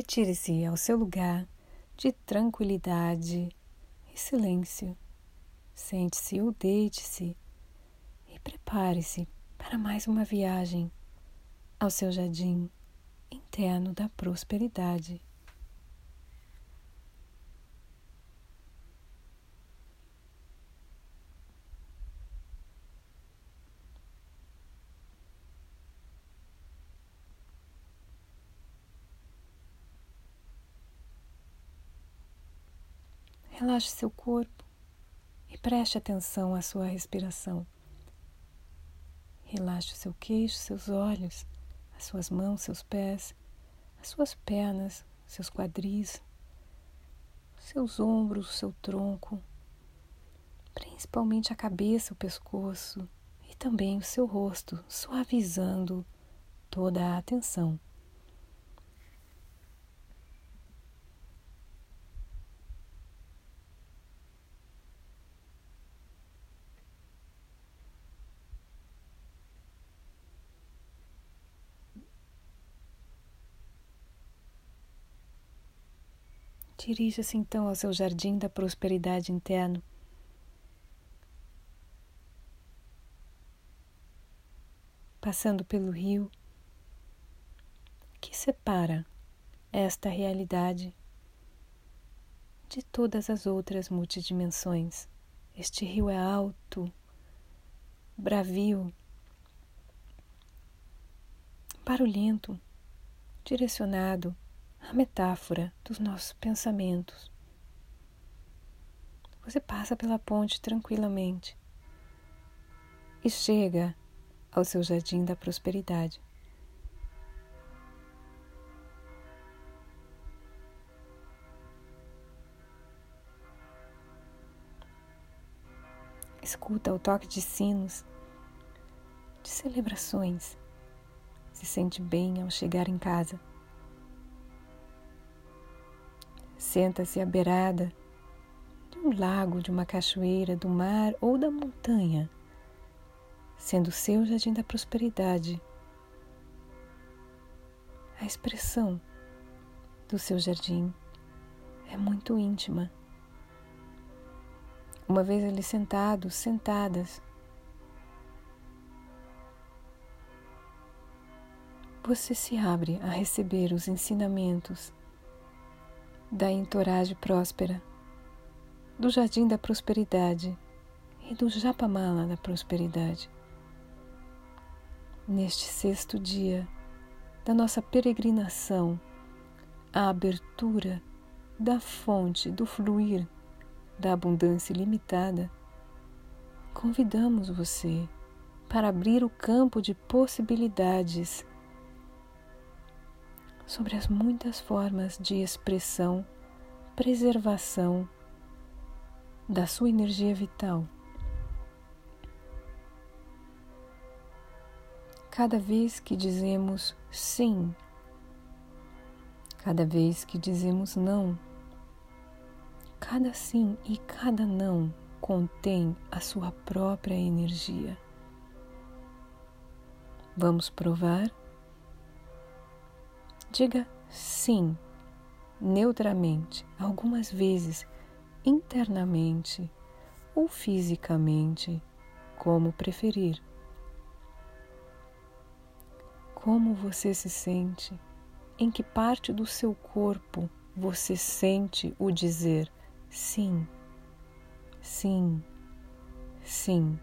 Retire-se ao seu lugar de tranquilidade e silêncio. Sente-se ou deite-se e prepare-se para mais uma viagem ao seu jardim interno da prosperidade. Relaxe seu corpo e preste atenção à sua respiração. Relaxe o seu queixo, seus olhos, as suas mãos, seus pés, as suas pernas, seus quadris, seus ombros, seu tronco, principalmente a cabeça, o pescoço e também o seu rosto, suavizando toda a atenção. Dirija-se então ao seu jardim da prosperidade interno. Passando pelo rio que separa esta realidade de todas as outras multidimensões. Este rio é alto, bravio, barulhento, direcionado a metáfora dos nossos pensamentos. Você passa pela ponte tranquilamente e chega ao seu jardim da prosperidade. Escuta o toque de sinos, de celebrações. Se sente bem ao chegar em casa. Senta-se à beirada de um lago, de uma cachoeira, do mar ou da montanha, sendo seu jardim da prosperidade a expressão do seu jardim é muito íntima. Uma vez ali sentados, sentadas, você se abre a receber os ensinamentos da entourage próspera, do jardim da prosperidade e do japamala da prosperidade. Neste sexto dia da nossa peregrinação, a abertura da fonte do fluir da abundância ilimitada, convidamos você para abrir o campo de possibilidades sobre as muitas formas de expressão, preservação da sua energia vital. Cada vez que dizemos sim, cada vez que dizemos não, cada sim e cada não contém a sua própria energia. Vamos provar? Diga sim, neutramente, algumas vezes, internamente ou fisicamente, como preferir. Como você se sente? Em que parte do seu corpo você sente o dizer sim, sim, sim?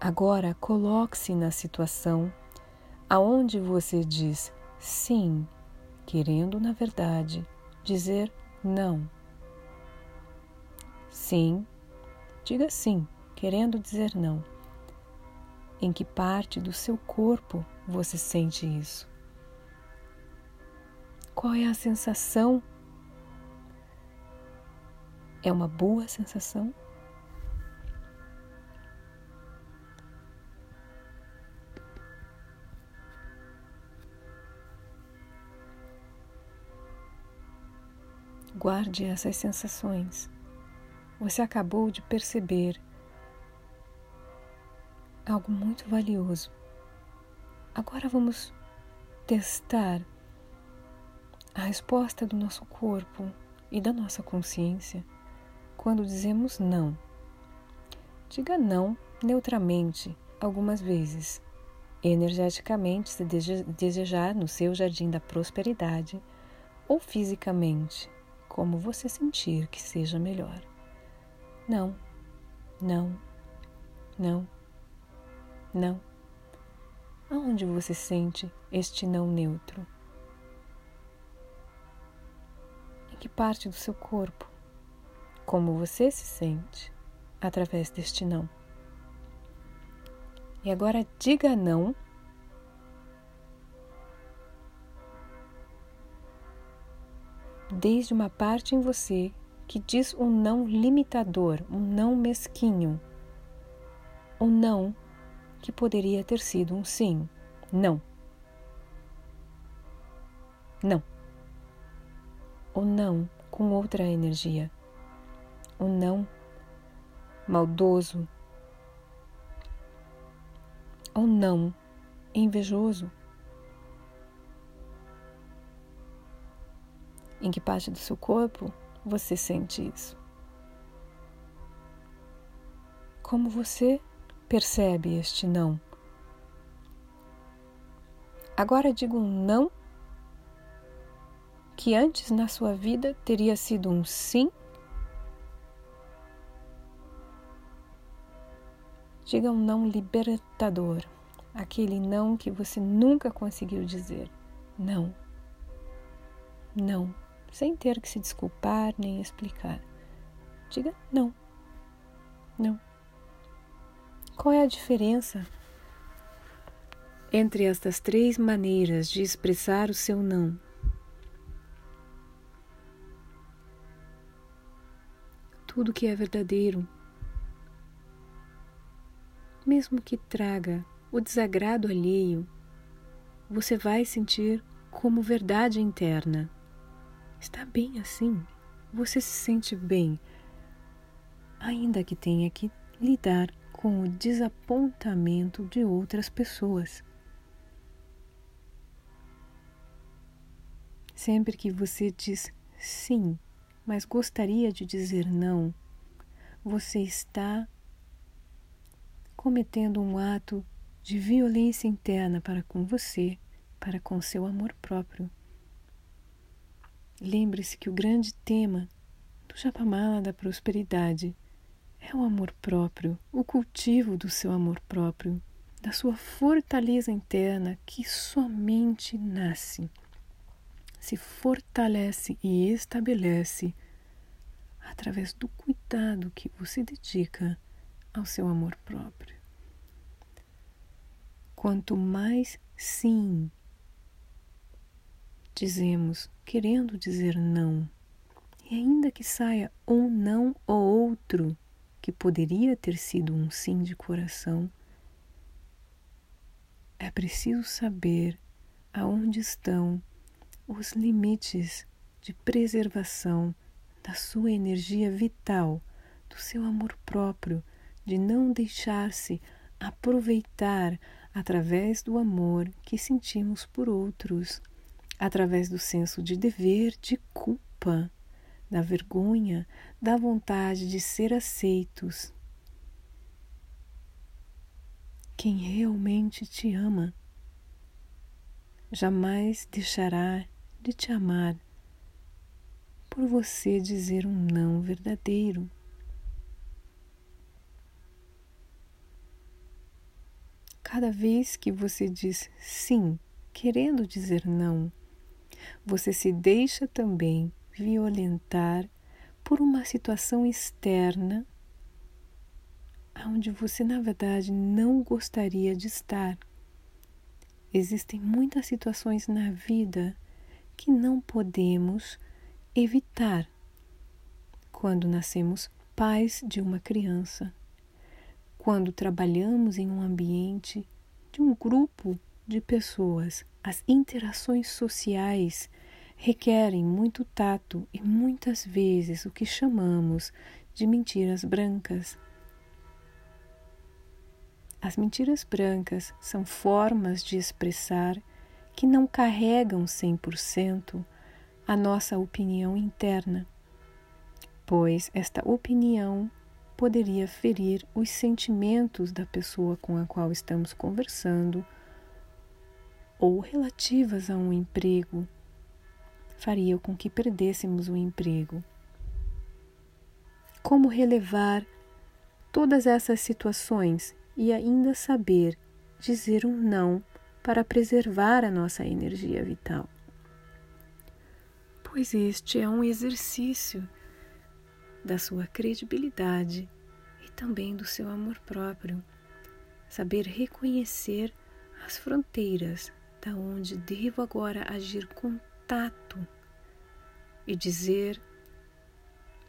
Agora coloque-se na situação aonde você diz sim, querendo na verdade dizer não. Sim, diga sim, querendo dizer não. Em que parte do seu corpo você sente isso? Qual é a sensação? É uma boa sensação? Guarde essas sensações. Você acabou de perceber algo muito valioso. Agora vamos testar a resposta do nosso corpo e da nossa consciência quando dizemos não. Diga não neutramente algumas vezes, energeticamente, se desejar no seu jardim da prosperidade, ou fisicamente, como você sentir que seja melhor. Não, não, não, não. Aonde você sente este não neutro? Em que parte do seu corpo? Como você se sente através deste não? E agora diga não. Desde uma parte em você que diz um não limitador, um não mesquinho, um não que poderia ter sido um sim. Não. Não. O não com outra energia. O não maldoso, ou não invejoso? Em que parte do seu corpo você sente isso? Como você percebe este não? Agora diga um não que antes na sua vida teria sido um sim. Diga um não libertador, aquele não que você nunca conseguiu dizer. Não. Não, sem ter que se desculpar nem explicar. Diga não. Não. Qual é a diferença entre estas três maneiras de expressar o seu não? Tudo que é verdadeiro mesmo que traga o desagrado alheio, você vai sentir como verdade interna. Está bem assim, você se sente bem, ainda que tenha que lidar com o desapontamento de outras pessoas. Sempre que você diz sim, mas gostaria de dizer não, você está cometendo um ato de violência interna para com você, para com seu amor próprio. Lembre-se que o grande tema do Japamala da prosperidade é o amor próprio, o cultivo do seu amor próprio, da sua fortaleza interna que somente nasce, se fortalece e estabelece através do cuidado que você dedica ao seu amor próprio. Quanto mais sim dizemos, querendo dizer não, e ainda que saia um não ou outro que poderia ter sido um sim de coração, é preciso saber aonde estão os limites de preservação da sua energia vital, do seu amor próprio, de não deixar-se aproveitar através do amor que sentimos por outros, através do senso de dever, de culpa, da vergonha, da vontade de ser aceitos. Quem realmente te ama jamais deixará de te amar por você dizer um não verdadeiro. Cada vez que você diz sim, querendo dizer não, você se deixa também violentar por uma situação externa onde você, na verdade, não gostaria de estar. Existem muitas situações na vida que não podemos evitar quando nascemos pais de uma criança quando trabalhamos em um ambiente de um grupo de pessoas, as interações sociais requerem muito tato e muitas vezes o que chamamos de mentiras brancas. As mentiras brancas são formas de expressar que não carregam 100% a nossa opinião interna, pois esta opinião poderia ferir os sentimentos da pessoa com a qual estamos conversando ou relativas a um emprego, faria com que perdêssemos o emprego. Como relevar todas essas situações e ainda saber dizer um não para preservar a nossa energia vital? Pois este é um exercício da sua credibilidade e também do seu amor próprio. Saber reconhecer as fronteiras da onde devo agora agir com tato e dizer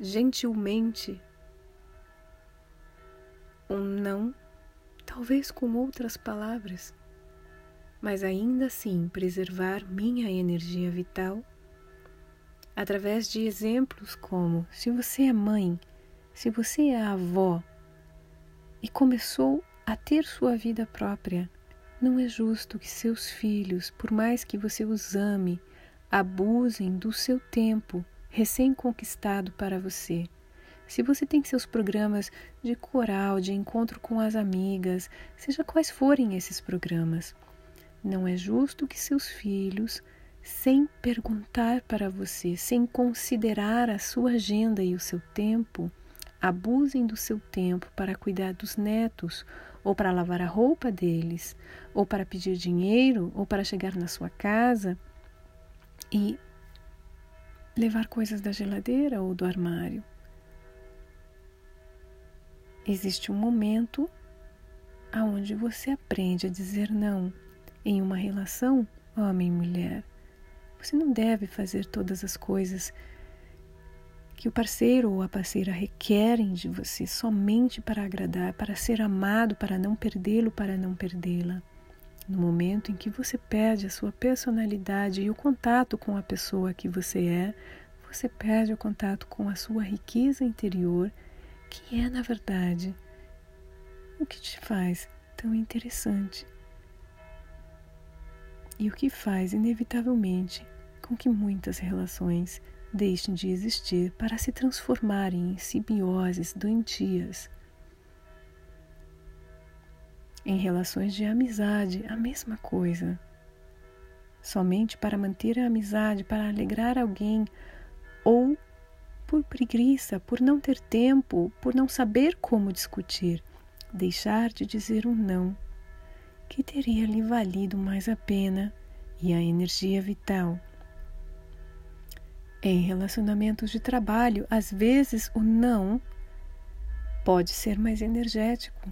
gentilmente um não, talvez com outras palavras, mas ainda assim preservar minha energia vital através de exemplos como: se você é mãe, se você é avó e começou a ter sua vida própria, não é justo que seus filhos, por mais que você os ame, abusem do seu tempo recém-conquistado para você. Se você tem seus programas de coral, de encontro com as amigas, seja quais forem esses programas, não é justo que seus filhos sem perguntar para você, sem considerar a sua agenda e o seu tempo, abusem do seu tempo para cuidar dos netos, ou para lavar a roupa deles, ou para pedir dinheiro, ou para chegar na sua casa e levar coisas da geladeira ou do armário. Existe um momento aonde você aprende a dizer não em uma relação homem e mulher. Você não deve fazer todas as coisas que o parceiro ou a parceira requerem de você somente para agradar, para ser amado, para não perdê-lo, para não perdê-la. No momento em que você perde a sua personalidade e o contato com a pessoa que você é, você perde o contato com a sua riqueza interior, que é, na verdade, o que te faz tão interessante e o que faz, inevitavelmente, com que muitas relações deixem de existir para se transformarem em simbioses doentias. Em relações de amizade, a mesma coisa. Somente para manter a amizade, para alegrar alguém, ou por preguiça, por não ter tempo, por não saber como discutir, deixar de dizer um não que teria lhe valido mais a pena e a energia vital. Em relacionamentos de trabalho, às vezes o não pode ser mais energético.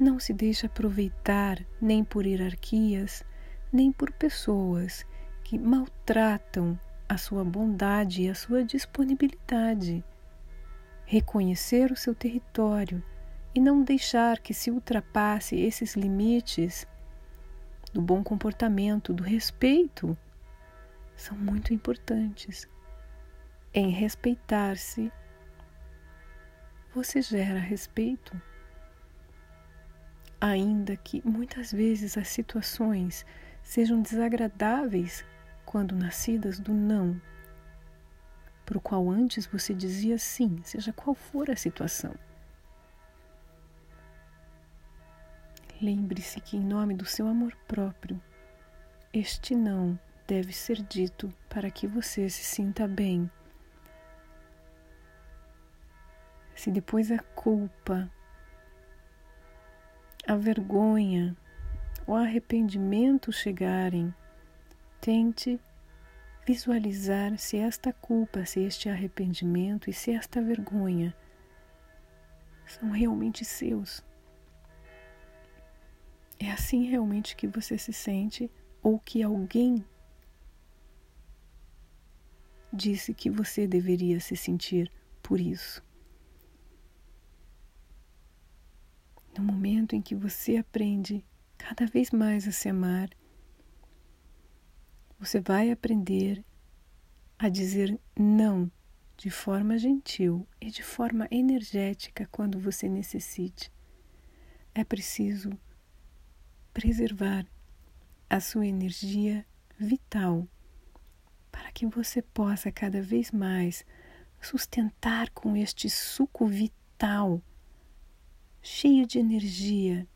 Não se deixa aproveitar nem por hierarquias, nem por pessoas que maltratam a sua bondade e a sua disponibilidade. Reconhecer o seu território e não deixar que se ultrapasse esses limites do bom comportamento, do respeito, são muito importantes. Em respeitar-se, você gera respeito. Ainda que muitas vezes as situações sejam desagradáveis quando nascidas do não, para o qual antes você dizia sim, seja qual for a situação. Lembre-se que, em nome do seu amor próprio, este não deve ser dito para que você se sinta bem. Se depois a culpa, a vergonha, o arrependimento chegarem, tente visualizar se esta culpa, se este arrependimento e se esta vergonha são realmente seus. É assim realmente que você se sente ou que alguém disse que você deveria se sentir por isso? No momento em que você aprende cada vez mais a se amar, você vai aprender a dizer não de forma gentil e de forma energética quando você necessite. É preciso preservar a sua energia vital, para que você possa cada vez mais sustentar com este suco vital, cheio de energia,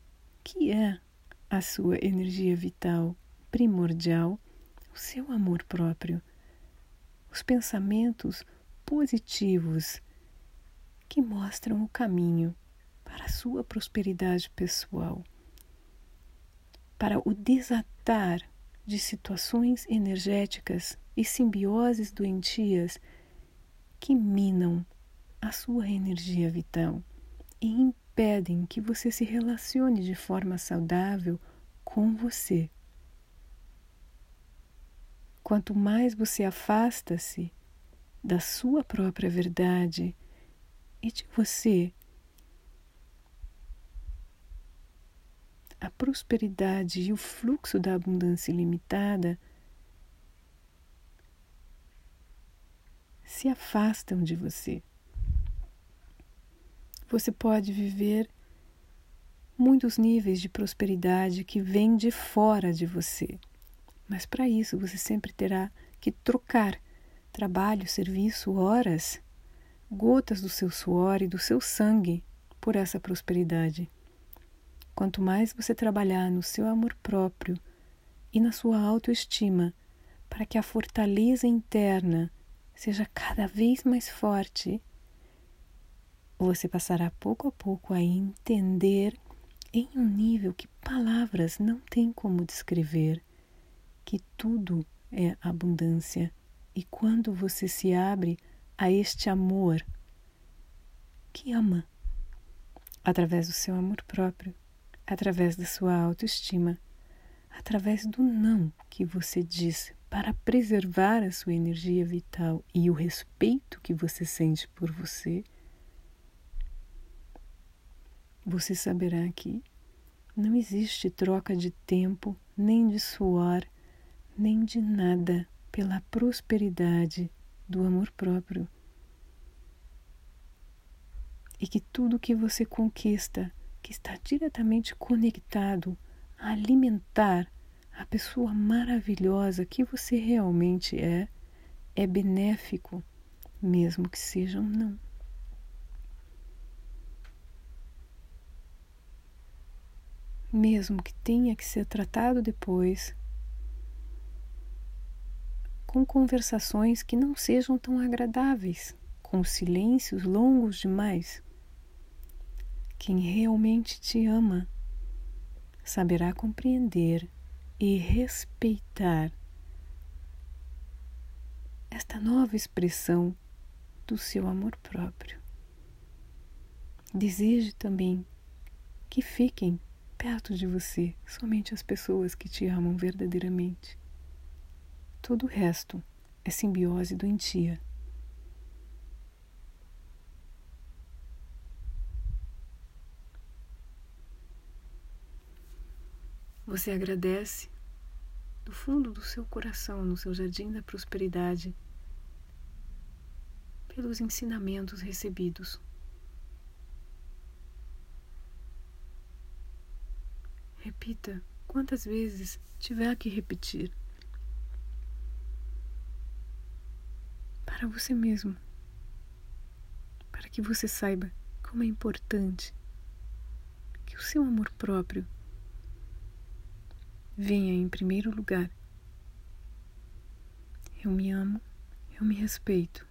que é a sua energia vital primordial, o seu amor próprio, os pensamentos positivos que mostram o caminho para a sua prosperidade pessoal, para o desatar de situações energéticas e simbioses doentias que minam a sua energia vital e impedem que você se relacione de forma saudável com você. Quanto mais você afasta-se da sua própria verdade e de você, a prosperidade e o fluxo da abundância ilimitada se afastam de você. Você pode viver muitos níveis de prosperidade que vêm de fora de você, mas para isso você sempre terá que trocar trabalho, serviço, horas, gotas do seu suor e do seu sangue por essa prosperidade. Quanto mais você trabalhar no seu amor próprio e na sua autoestima, para que a fortaleza interna seja cada vez mais forte, você passará pouco a pouco a entender em um nível que palavras não têm como descrever, que tudo é abundância. E quando você se abre a este amor que ama, através do seu amor próprio, através da sua autoestima, através do não que você diz para preservar a sua energia vital e o respeito que você sente por você, você saberá que não existe troca de tempo, nem de suor, nem de nada pela prosperidade do amor próprio. E que tudo que você conquista que está diretamente conectado a alimentar a pessoa maravilhosa que você realmente é, é benéfico, mesmo que seja um não. Mesmo que tenha que ser tratado depois, com conversações que não sejam tão agradáveis, com silêncios longos demais. Quem realmente te ama saberá compreender e respeitar esta nova expressão do seu amor próprio. Deseje também que fiquem perto de você somente as pessoas que te amam verdadeiramente. Todo o resto é simbiose doentia. Você agradece do fundo do seu coração, no seu jardim da prosperidade, pelos ensinamentos recebidos. Repita quantas vezes tiver que repetir. Para você mesmo. Para que você saiba como é importante que o seu amor próprio venha em primeiro lugar. Eu me amo, eu me respeito.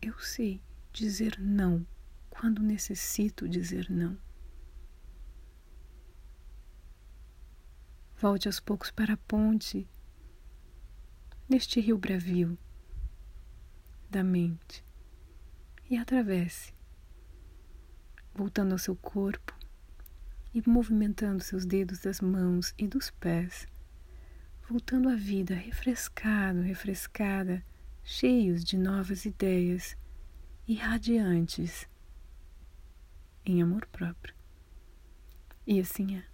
Eu sei dizer não quando necessito dizer não. Volte aos poucos para a ponte neste rio bravio da mente e atravesse, voltando ao seu corpo e movimentando seus dedos das mãos e dos pés, voltando à vida refrescado, refrescada, cheios de novas ideias e radiantes em amor próprio. E assim é.